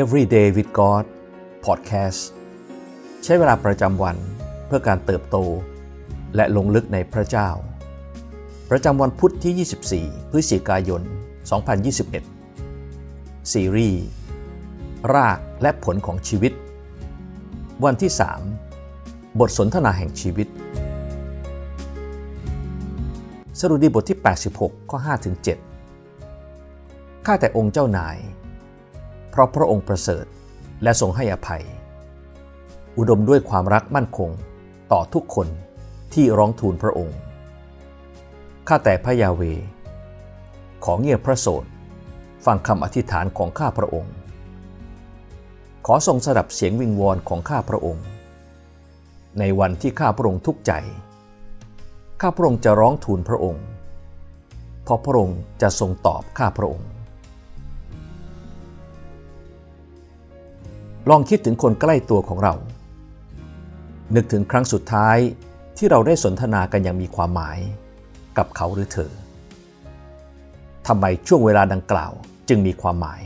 Everyday with God Podcast ใช้เวลาประจำวันเพื่อการเติบโต และลงลึกในพระเจ้า ประจำวันพุทธที่ 24 พฤศจิกายน 2021 ซีรีส์ รากและผลของชีวิต วันที่ 3 บทสนทนาแห่งชีวิต สรุดีบทที่ 86 ข้อ 5-7 ข้าแต่องค์เจ้านาย เพราะพระองค์ประเสริฐและทรงให้อภัย อุดมด้วยความรักมั่นคงต่อทุกคนที่ร้องทูลพระองค์ ข้าแต่พระยาเว ขอเงียบพระโสดฟังคำอธิษฐานของข้าพระองค์ ขอทรงสดับเสียงวิงวอนของข้าพระองค์ ในวันที่ข้าพระองค์ทุกข์ใจ ข้าพระองค์จะร้องทูลพระองค์ เพราะพระองค์จะทรงตอบข้าพระองค์ ลองคิดถึงคนใกล้ตัวของเรา นึกถึงครั้งสุดท้ายที่เราได้สนทนากันอย่างมีความหมาย กับเขาหรือเธอทำไมช่วงเวลาดังกล่าวจึงมีความหมาย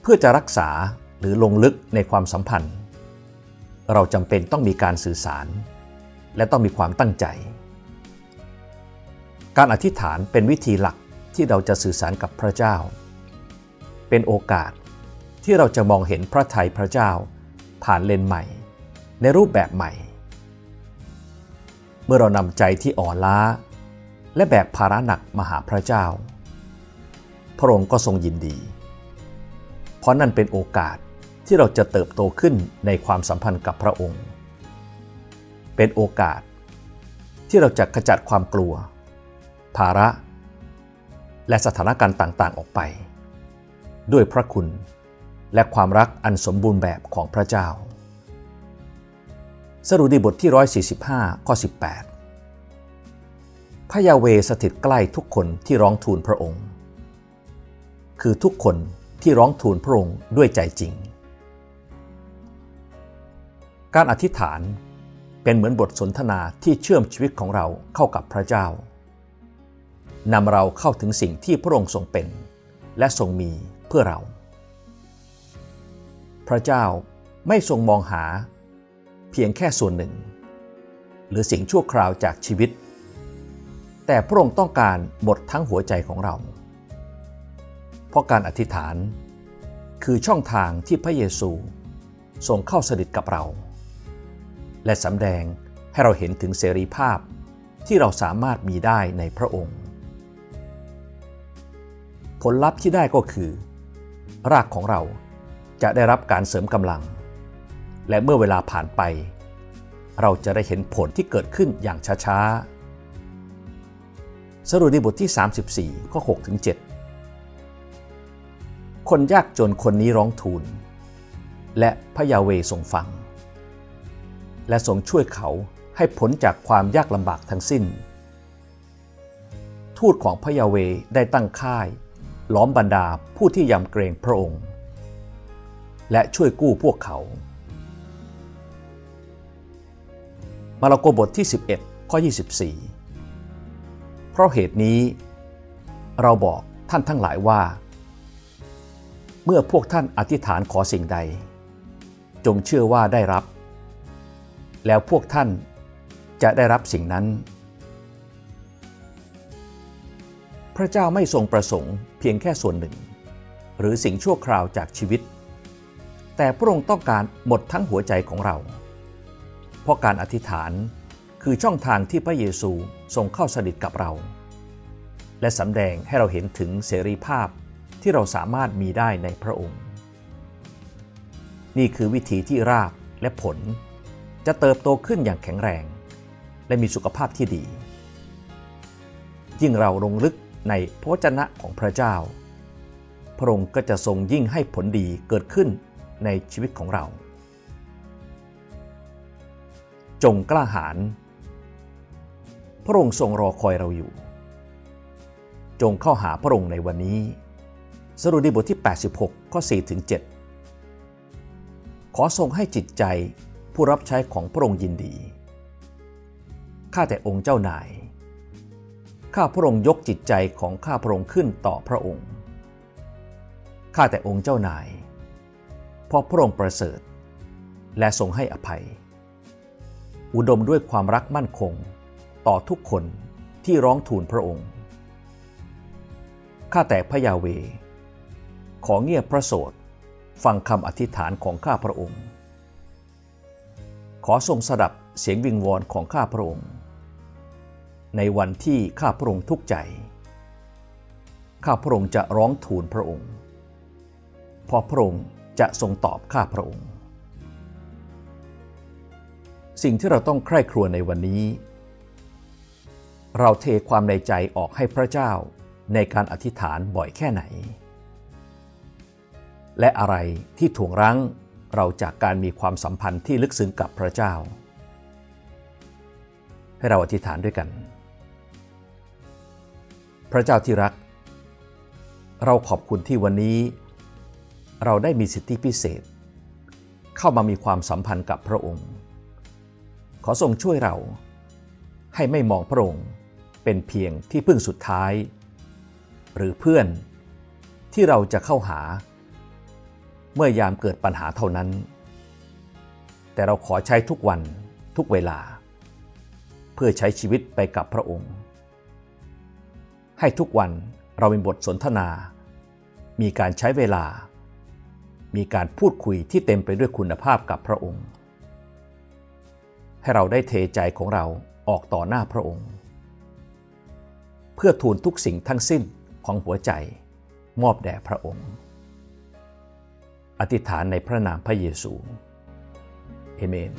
เพื่อจะรักษาหรือลงลึกในความสัมพันธ์ เราจำเป็นต้องมีการสื่อสาร และต้องมีความตั้งใจ การอธิษฐานเป็นวิธีหลักที่เราจะสื่อสารกับพระเจ้า เป็นโอกาส ที่เราจะมองเห็นพระทัยพระเจ้า ผ่านเลนใหม่ ในรูปแบบใหม่ เมื่อเรานำใจที่อ่อนล้า และแบกภาระหนักมาหาพระเจ้า พระองค์ก็ทรงยินดี เพราะนั่นเป็นโอกาสที่เราจะเติบโตขึ้นในความสัมพันธ์กับพระองค์ เป็นโอกาสที่เราจะขจัดความกลัว ภาระ และสถานการณ์ต่างๆออกไป ด้วยพระคุณ และความรักอันสมบูรณ์แบบของพระเจ้า สรุดีบทที่ 145 ข้อ 18 พระยาเวสถิตใกล้ทุกคนที่ร้องทูลพระองค์ คือทุกคนที่ร้องทูลพระองค์ด้วยใจจริง การอธิษฐานเป็นเหมือนบทสนทนาที่เชื่อมชีวิตของเราเข้ากับพระเจ้านำเราเข้าถึงสิ่งที่พระองค์ทรงเป็น และทรงมีเพื่อเรา ระเจ้าไม่ทรงมองหา เพียงแค่ส่วนหนึ่ง หรือสิ่งชั่วคราวจากชีวิต แต่พระองค์ต้องการหมดทั้งหัวใจของเรา เพราะการอธิษฐานคือช่องทางที่พระเยซูทรงเข้าสนิทกับเรา และสำแดงให้เราเห็นถึงเสรีภาพที่เราสามารถมีได้ในพระองค์ ผลลัพธ์ที่ได้ก็คือ รากของเรา จะได้รับการเสริมกำลัง และเมื่อเวลาผ่านไป เราจะได้เห็นผลที่เกิดขึ้นอย่างช้าๆ สรุปในบทที่ 34 ข้อ6ถึง7คนยากจนคนนี้ร้องทูล และพระยาเวทรงฟัง และทรงช่วยเขาให้พ้นจากความยากลำบากทั้งสิ้น ทูตของพระยาเวได้ตั้งค่าย ล้อมบรรดาผู้ที่ยำเกรงพระองค์ และช่วยกู้พวกเขา มาระโกบทที่ 11 ข้อ 24 เพราะเหตุนี้ เราบอกท่านทั้งหลายว่า เมื่อพวกท่านอธิษฐานขอสิ่งใด จงเชื่อว่าได้รับ แล้วพวกท่านจะได้รับสิ่งนั้น พระเจ้าไม่ทรงประสงค์เพียงแค่ส่วนหนึ่ง หรือสิ่งชั่วคราวจากชีวิต แต่พระองค์ต้องการหมดทั้งหัวใจของเรา เพราะการอธิษฐานคือช่องทางที่พระเยซูทรงเข้าสนิทกับเรา และสำแดงให้เราเห็นถึงเสรีภาพที่เราสามารถมีได้ในพระองค์ นี่คือวิธีที่รากและผลจะเติบโตขึ้นอย่างแข็งแรง และมีสุขภาพที่ดี ยิ่งเราลงลึกในพระวจนะของพระเจ้า พระองค์ก็จะทรงยิ่งให้ผลดีเกิดขึ้น ในชีวิตของเรา จงกล้าหาญพระองค์ทรงรอคอยเราอยู่ จงเข้าหาพระองค์ในวันนี้ สรุดีบทที่ 86 ข้อ 4 ถึง 7 ขอทรงให้จิตใจผู้รับใช้ของพระองค์ยินดี ข้าแต่องค์เจ้านาย ข้าพระองค์ยกจิตใจของข้าพระองค์ขึ้นต่อพระองค์ ข้าแต่องค์เจ้านาย เพราะพระองค์ประเสริฐ และทรงให้อภัย อุดมด้วยความรักมั่นคง ต่อทุกคนที่ร้องทูลพระองค์ข้าแต่พระยาเว ขอเงียบพระโสดฟังคำอธิษฐานของข้าพระองค์ ขอทรงสดับเสียงวิงวอนของข้าพระองค์ ในวันที่ข้าพระองค์ทุกข์ใจ ข้าพระองค์จะร้องทูลพระองค์เพราะพระองค์ จะทรงตอบข้าพระองค์ สิ่งที่เราต้องใคร่ครวญในวันนี้ เราเทความในใจออกให้พระเจ้าในการอธิษฐานบ่อยแค่ไหน และอะไรที่ถ่วงรั้งเราจากการมีความสัมพันธ์ที่ลึกซึ้งกับพระเจ้า ให้เราอธิษฐานด้วยกัน พระเจ้าที่รัก เราขอบคุณที่วันนี้ เราได้มีสิทธิพิเศษ เข้ามามีความสัมพันธ์กับพระองค์ ขอทรงช่วยเราให้ไม่มองพระองค์เป็นเพียงที่พึ่งสุดท้าย หรือเพื่อนที่เราจะเข้าหา เมื่อยามเกิดปัญหาเท่านั้น แต่เราขอใช้ทุกวันทุกเวลา เพื่อใช้ชีวิตไปกับพระองค์ ให้ทุกวันเรามีบทสนทนา มีการใช้เวลา มีการพูดคุยที่เต็มไปด้วยคุณภาพกับพระองค์ ให้เราได้เทใจของเราออกต่อหน้าพระองค์ เพื่อทูลทุกสิ่งทั้งสิ้นของหัวใจมอบแด่พระองค์ อธิษฐานในพระนามพระเยซู เอเมน